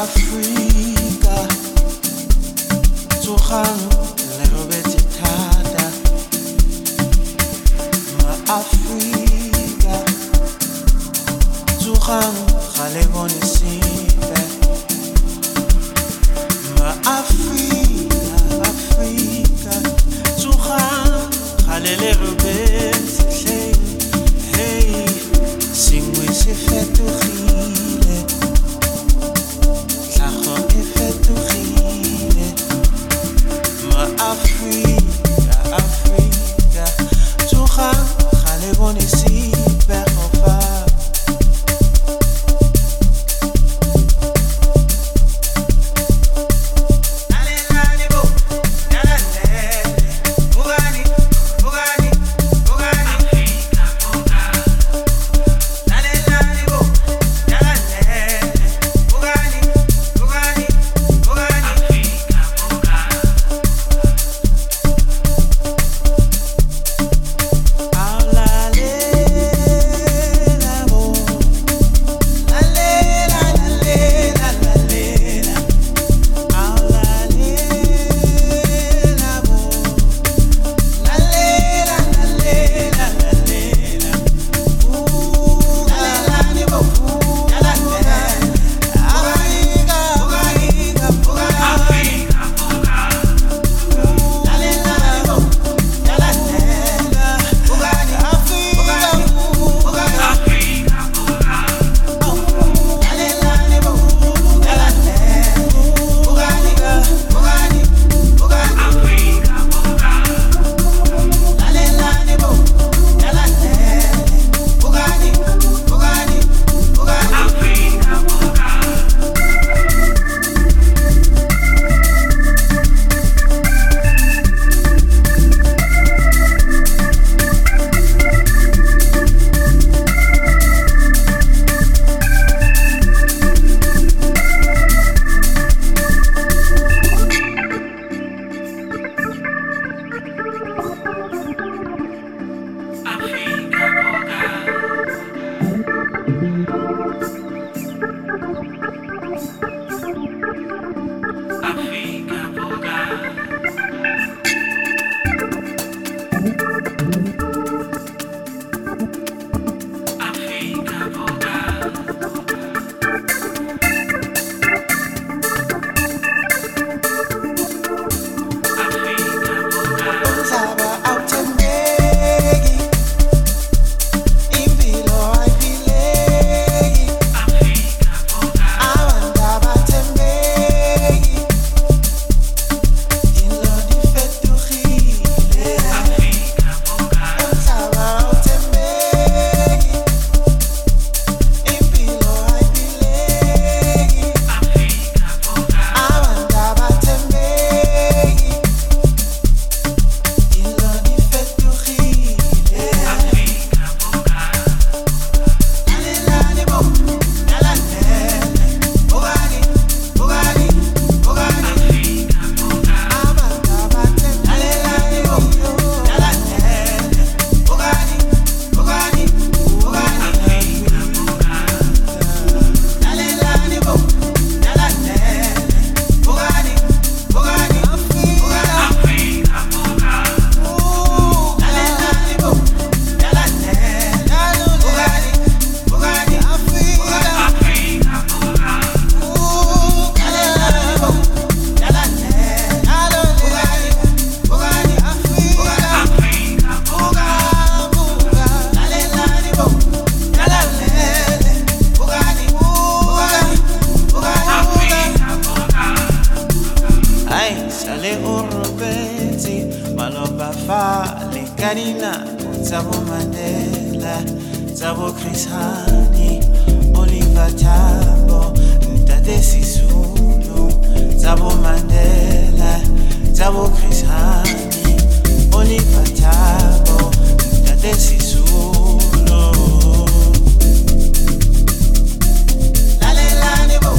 I'm free. zabo krishani oliva Tabo, ntate sisulu zabo mandela zabo krishani oliva tambo ntate sisulu. Lalelani bo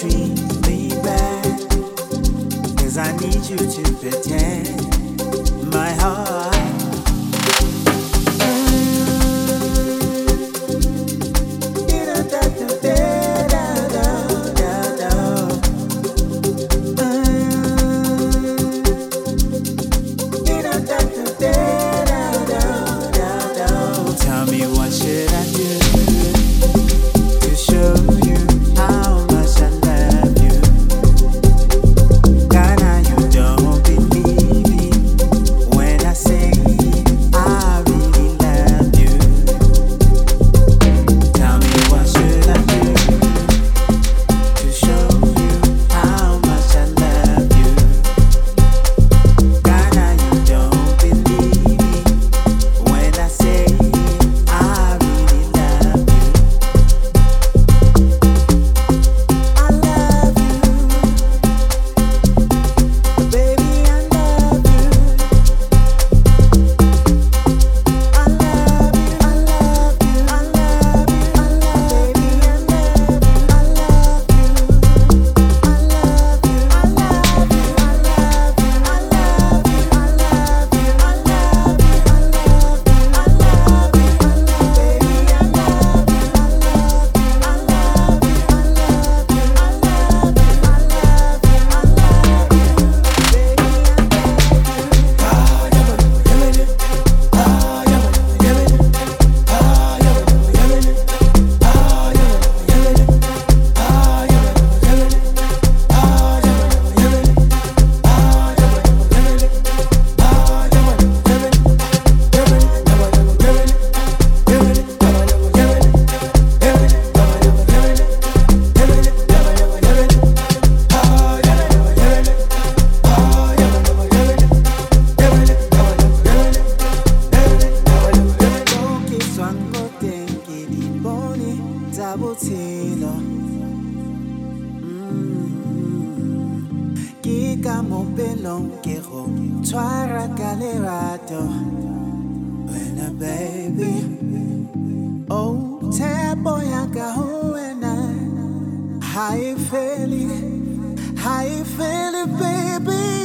treat me I need you to pretend my heart. motshelo mm-hmm. ke ka mopelong ke go tshwara ka lerato. Wena baby. Oh tshepo ya ka ho wena. Ha e fele ha e fele baby.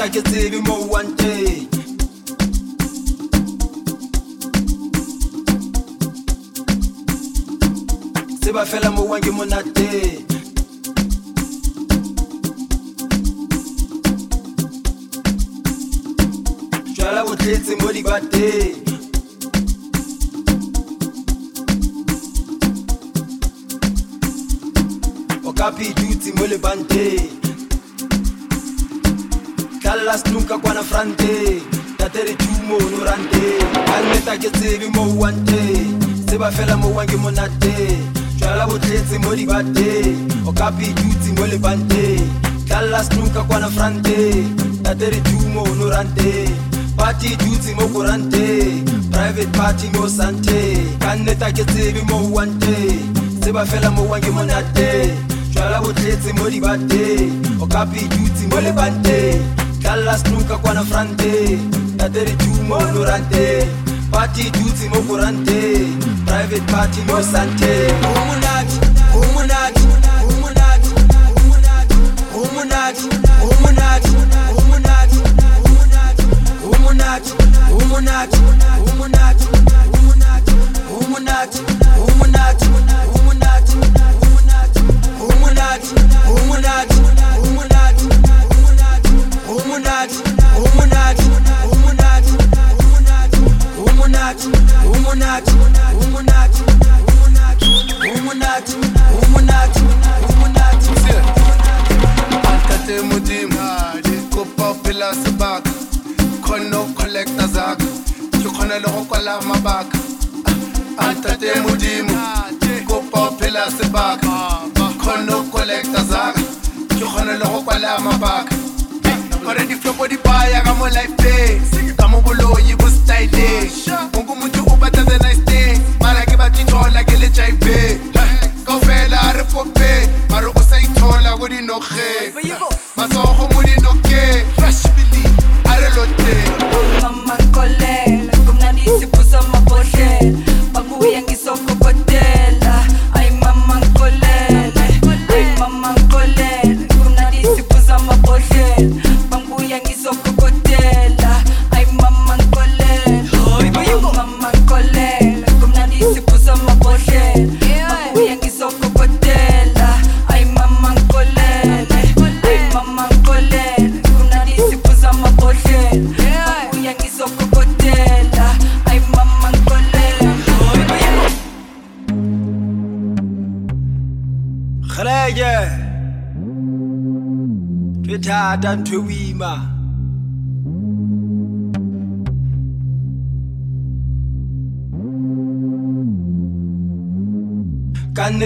Ka ke tsebe mo o wang teng tseba fela mo wang ke monateng jwala bo tletse mo dibateng ba fela mo wange monate. Jala botletse mo dibate o ka pitutsi mo lebante. Dalla snuka kwana frante tate re tumo onorante party duty mo korante private party mo sante. Ka nneta ke tsebe mo wante tseba fela mo wange monate. Jala botletse mo dibate o ka pitutsi mo lebante. Dalla snuka kwana frante tate re tumo onorante party dutse mo koranteng private party mo sante umunati umunati umunati umunati umunati umunati umunati umunati umunati umunati umunati umunati umunati umunati umunati umunati umunati umunati umunati უმუნაც უმუნაც უმუნაც უმუნაც უმუნაც უმუნაც უმუნაც ალკატე მუდიმა კოპა პილას ბაკ ქონო კოლექტა ზაკ ჩუქონა ლოღო კალა მაბაკ ალკატე მუდიმა კოპა პილას ბაკ ქონო კოლექტა ზაკ ჩუქონა ლოღო კალა მაბაკ Already flow body buy, I got more life.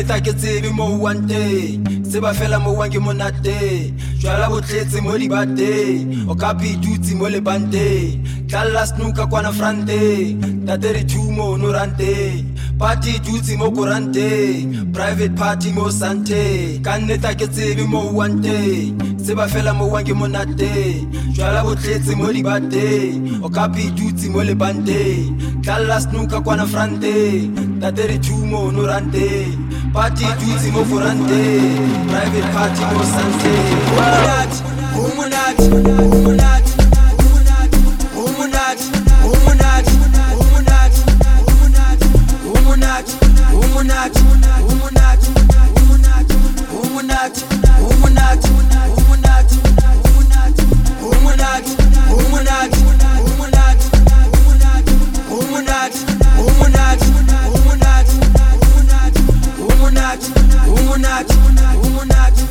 Nneta ke tsebe mo o wang teng. Tseba fela mo wang ke monateng jwala bo tletse mo dibateng o ka pidutse mo lebanteng. Tlalla snooka kwana franteng tatere tumo no ranteng. Party dutse mo koranteng private party mo sante ka nneta ke tsebe mo o wang teng tseba fela mo wang ke monateng jwala bo tletse mo dibateng o ka pidutse mo lebanteng. Tlalla snooka kwana franteng tatere tumo no ranteng party dutse mo koranteng private party mo sante umunati umunati umunati umunati umunati umunati umunati umunati umunati umunati umunati umunati umunati umunati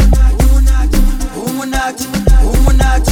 umunati umunati umunati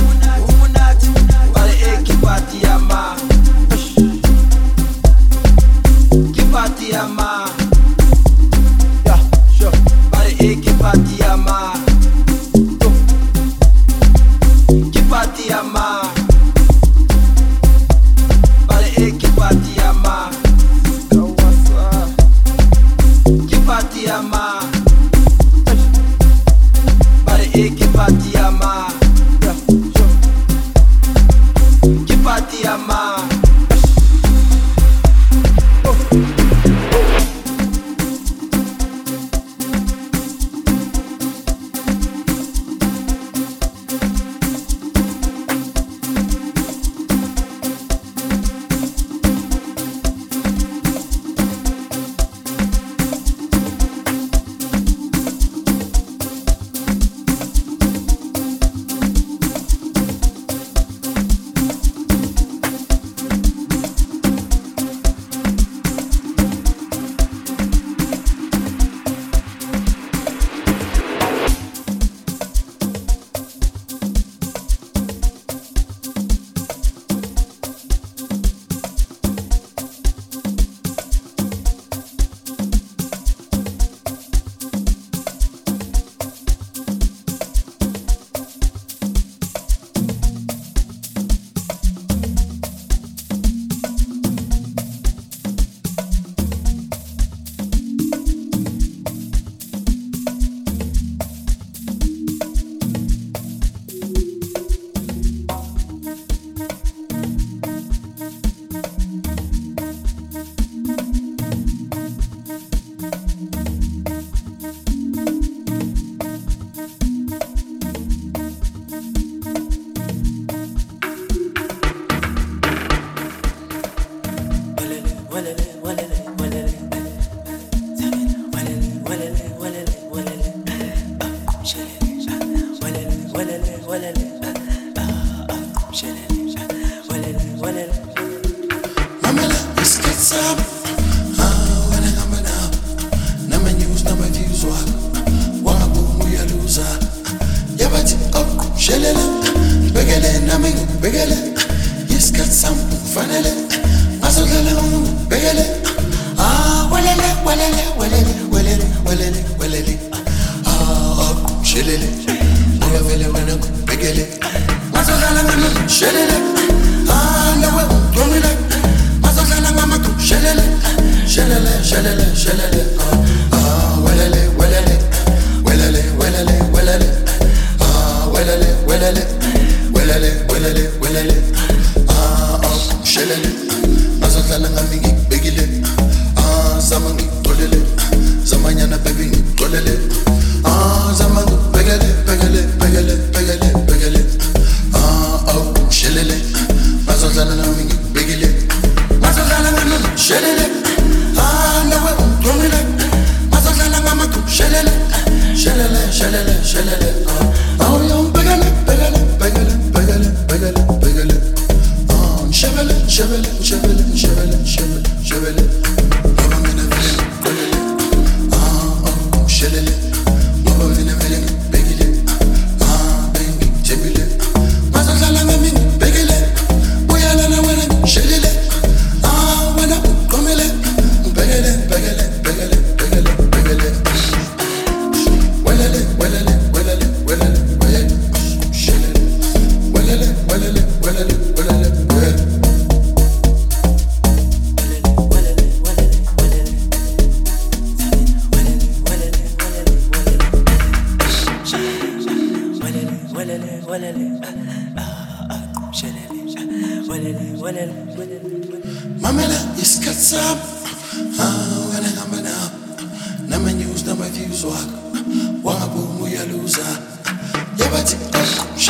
option.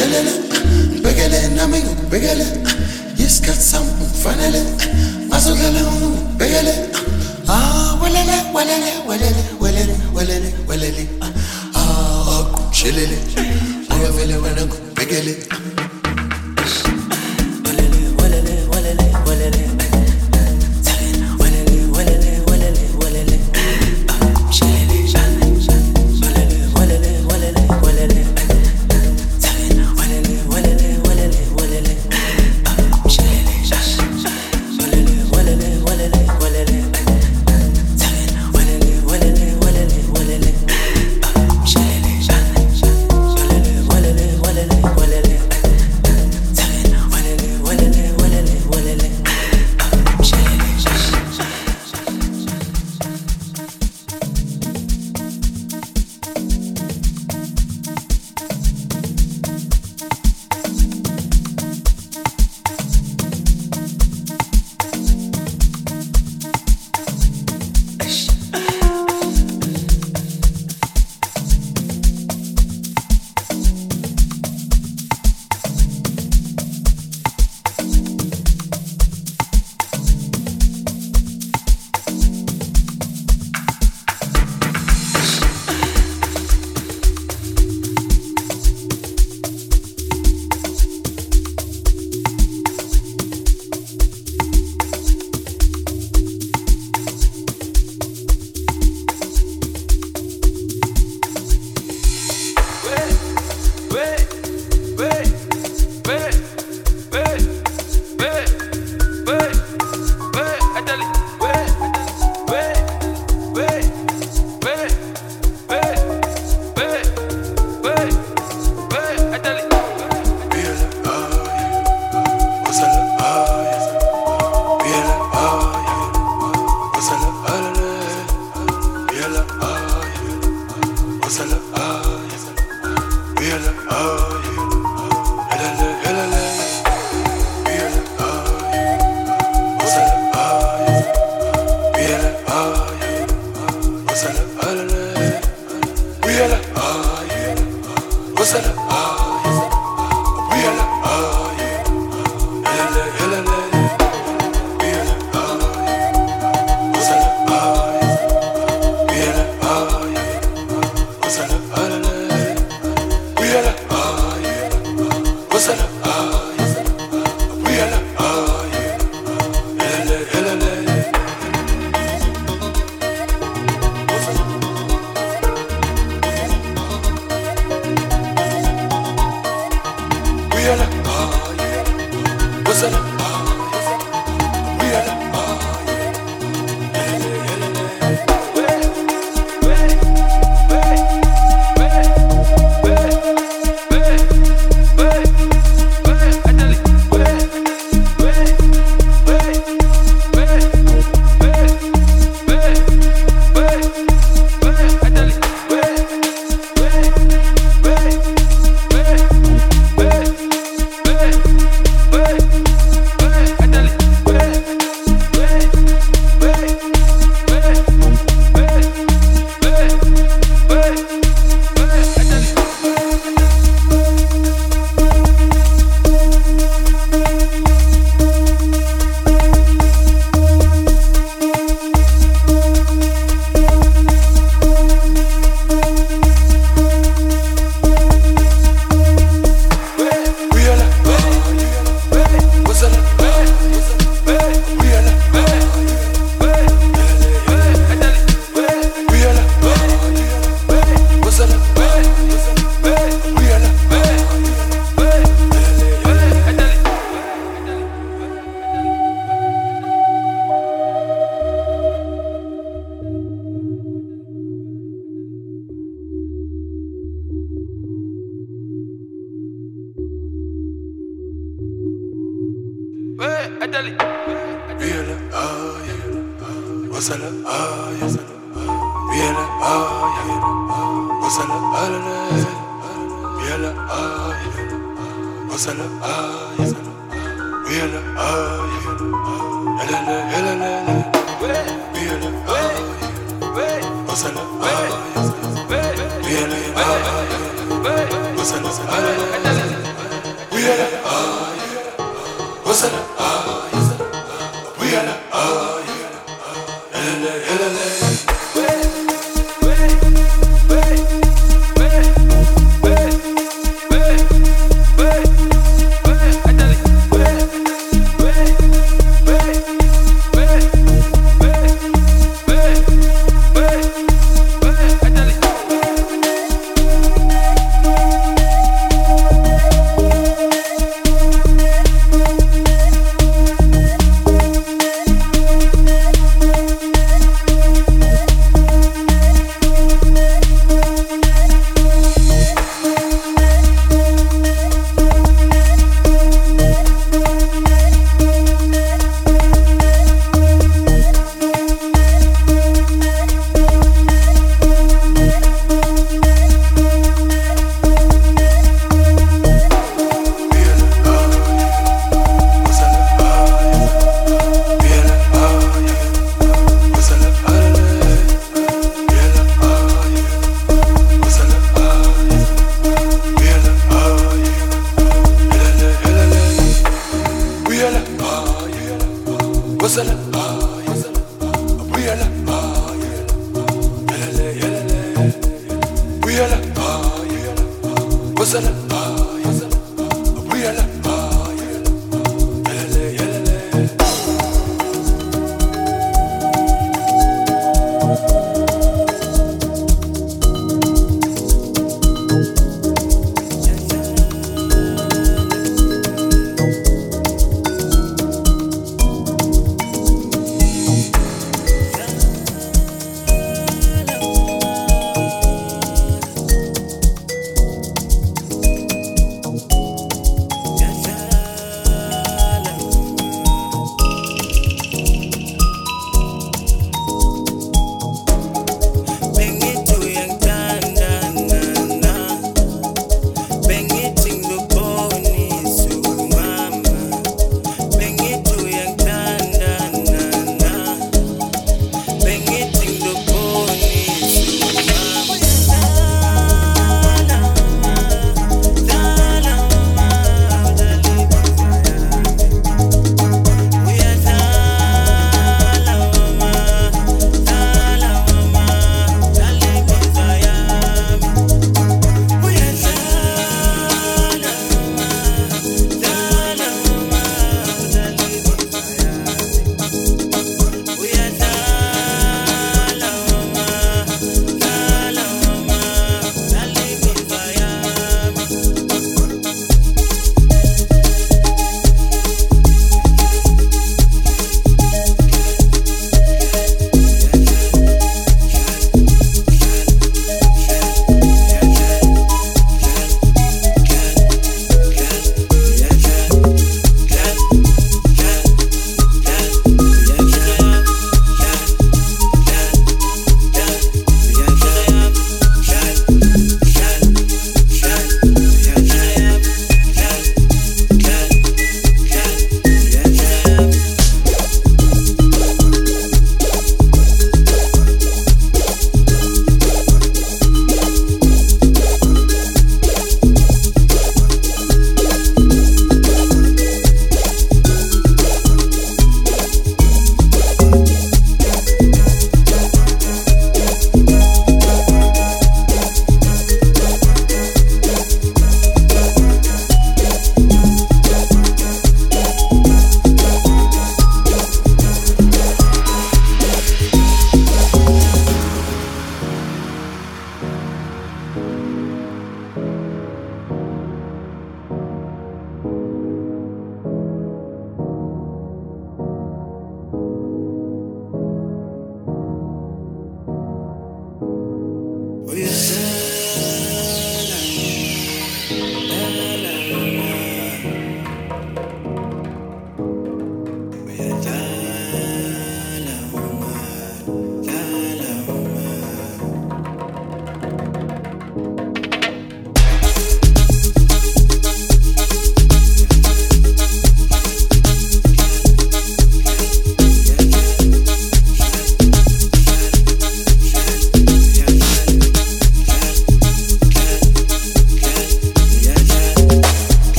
chillin', uh, biggerlin, amigo, biggerlin. Uh, yes, got something finally. Mazo galon, biggerlin. Ah, walele, walele, walele, walele, walele, walele. Ah, chillin', biggerlin, biggerlin. Yiyelim ay Helele helele Yiyelim ay Masalem ay Yiyelim ay Masalem Métale. Viela, ay, gózala, ay, viela, ay, gózala, ay, viela, ay, gózala, ay, viela, ay, la la la la la, viela, ay, gózala, ay, viela, ay, gózala, ay, viela, ay, gózala, ay.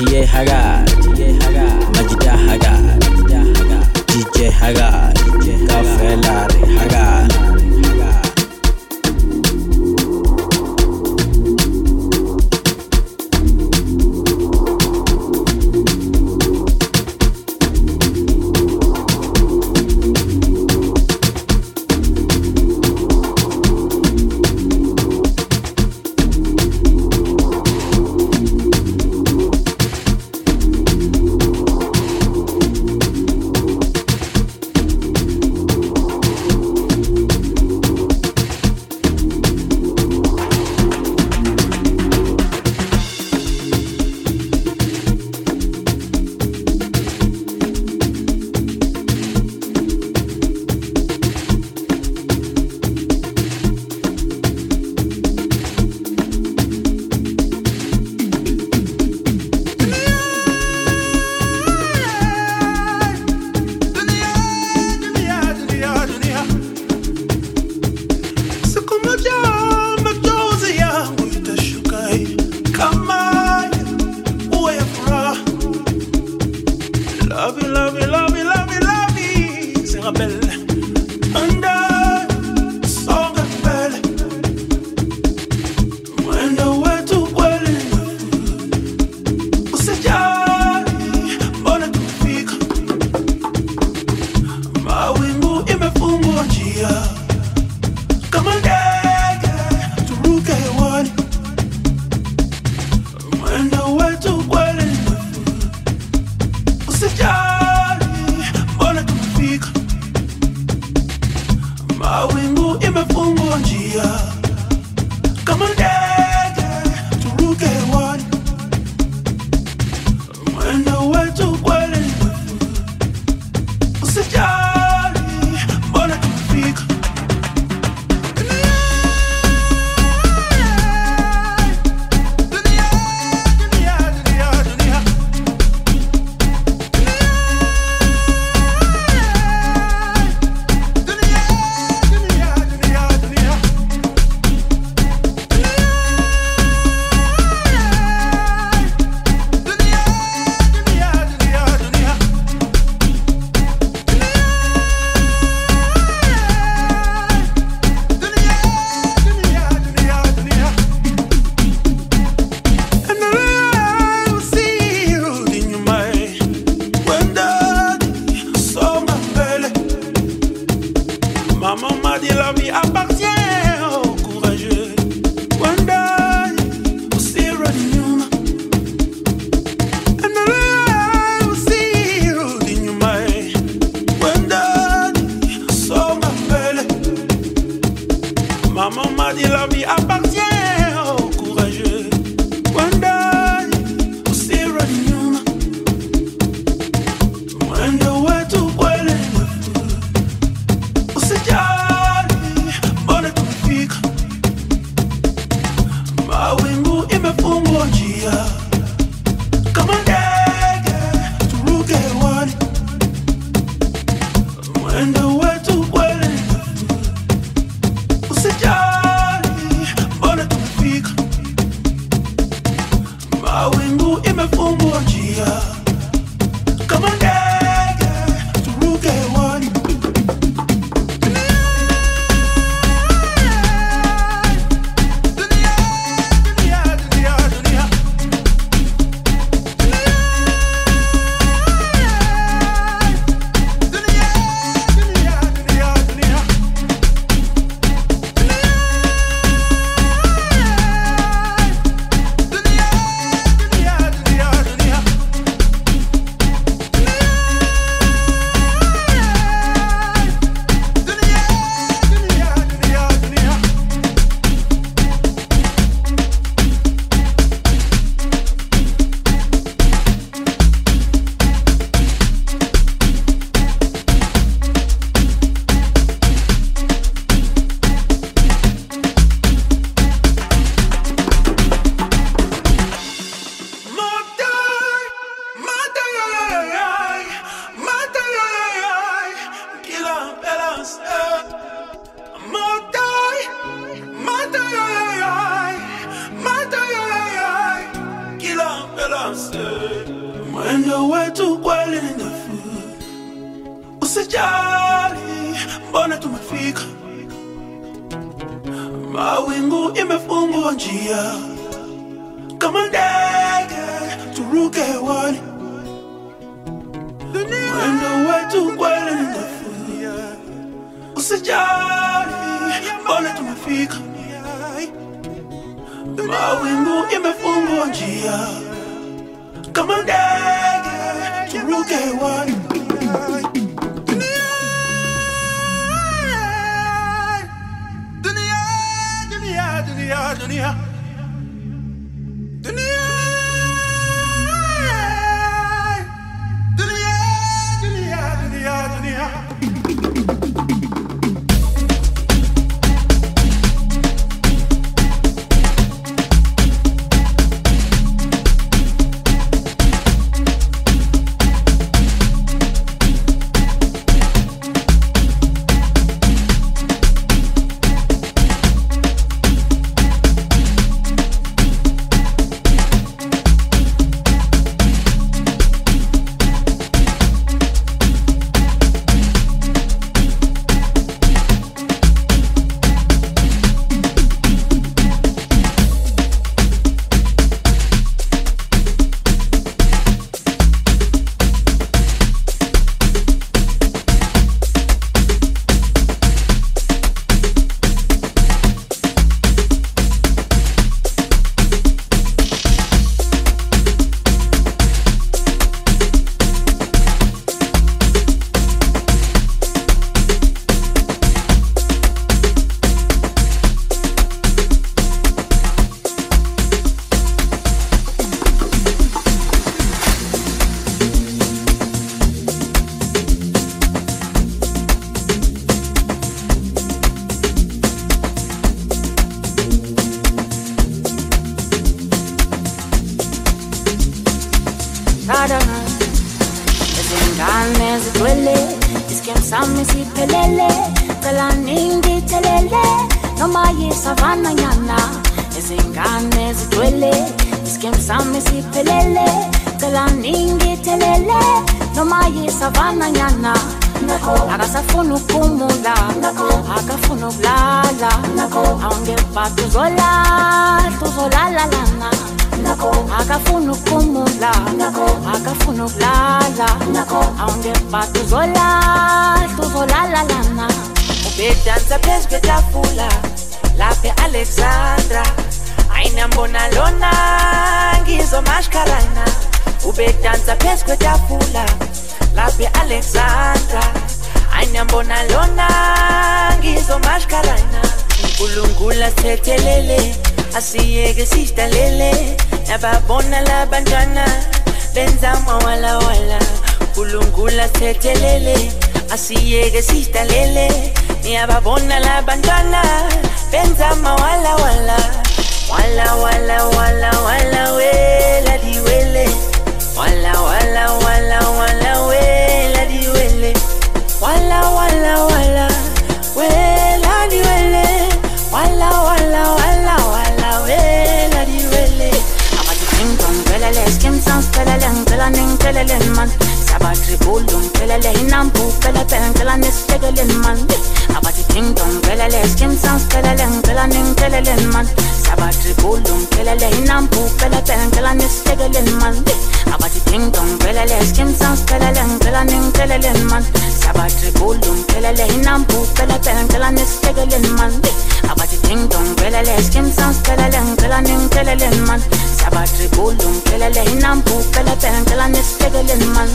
Hagar. Majida hagar. Ningiphelele man. Sabathi bulum pelele inampu pele pele ngicela nisiphelele man. Abathi ding dong pelele skim sounds pelele ngicela ningiphelele man. Sabathi bulum pelele inampu pele pele ngicela nisiphelele man. Abathi ding dong pelele skim sounds pelele ngicela ningiphelele man. Sabathi bulum pelele inampu pele pele ngicela nisiphelele man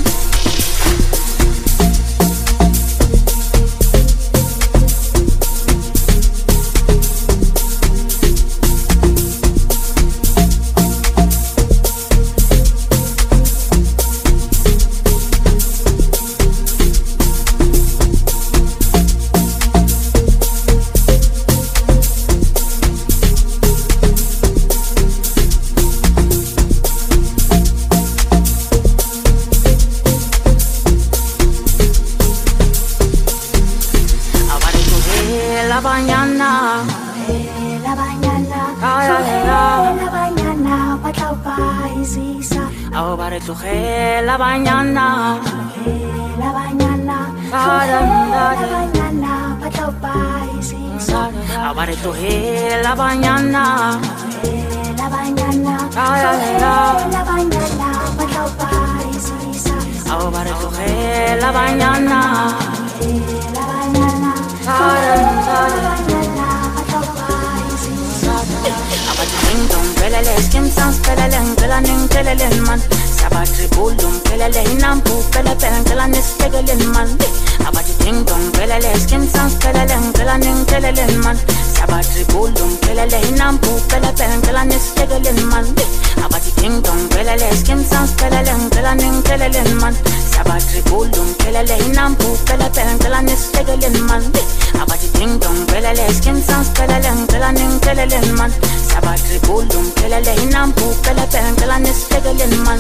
Tuhe la La mañana, Ay, ay, ay. la mañana, tuhe la La mañana, ay. la mañana, pelele skim sounds pelele ngicela ningiphelele man. Sabathi bulum pelele inampu pele pele ngicela nisiphelele man. Abathi ding dong pelele skim sounds pelele ngicela ningiphelele man. Sabathi bulum pelele inampu pele pele ngicela nisiphelele man. Abathi ding dong pelele skim sounds pelele ngicela ningiphelele man. Sabathi bulum pelele inampu pele pele ngicela nisiphelele man. Abathi ding dong pelele skim sounds pelele ngicela ningiphelele man sabathi bulum pelele inampu pele pele ngicela nisiphelele man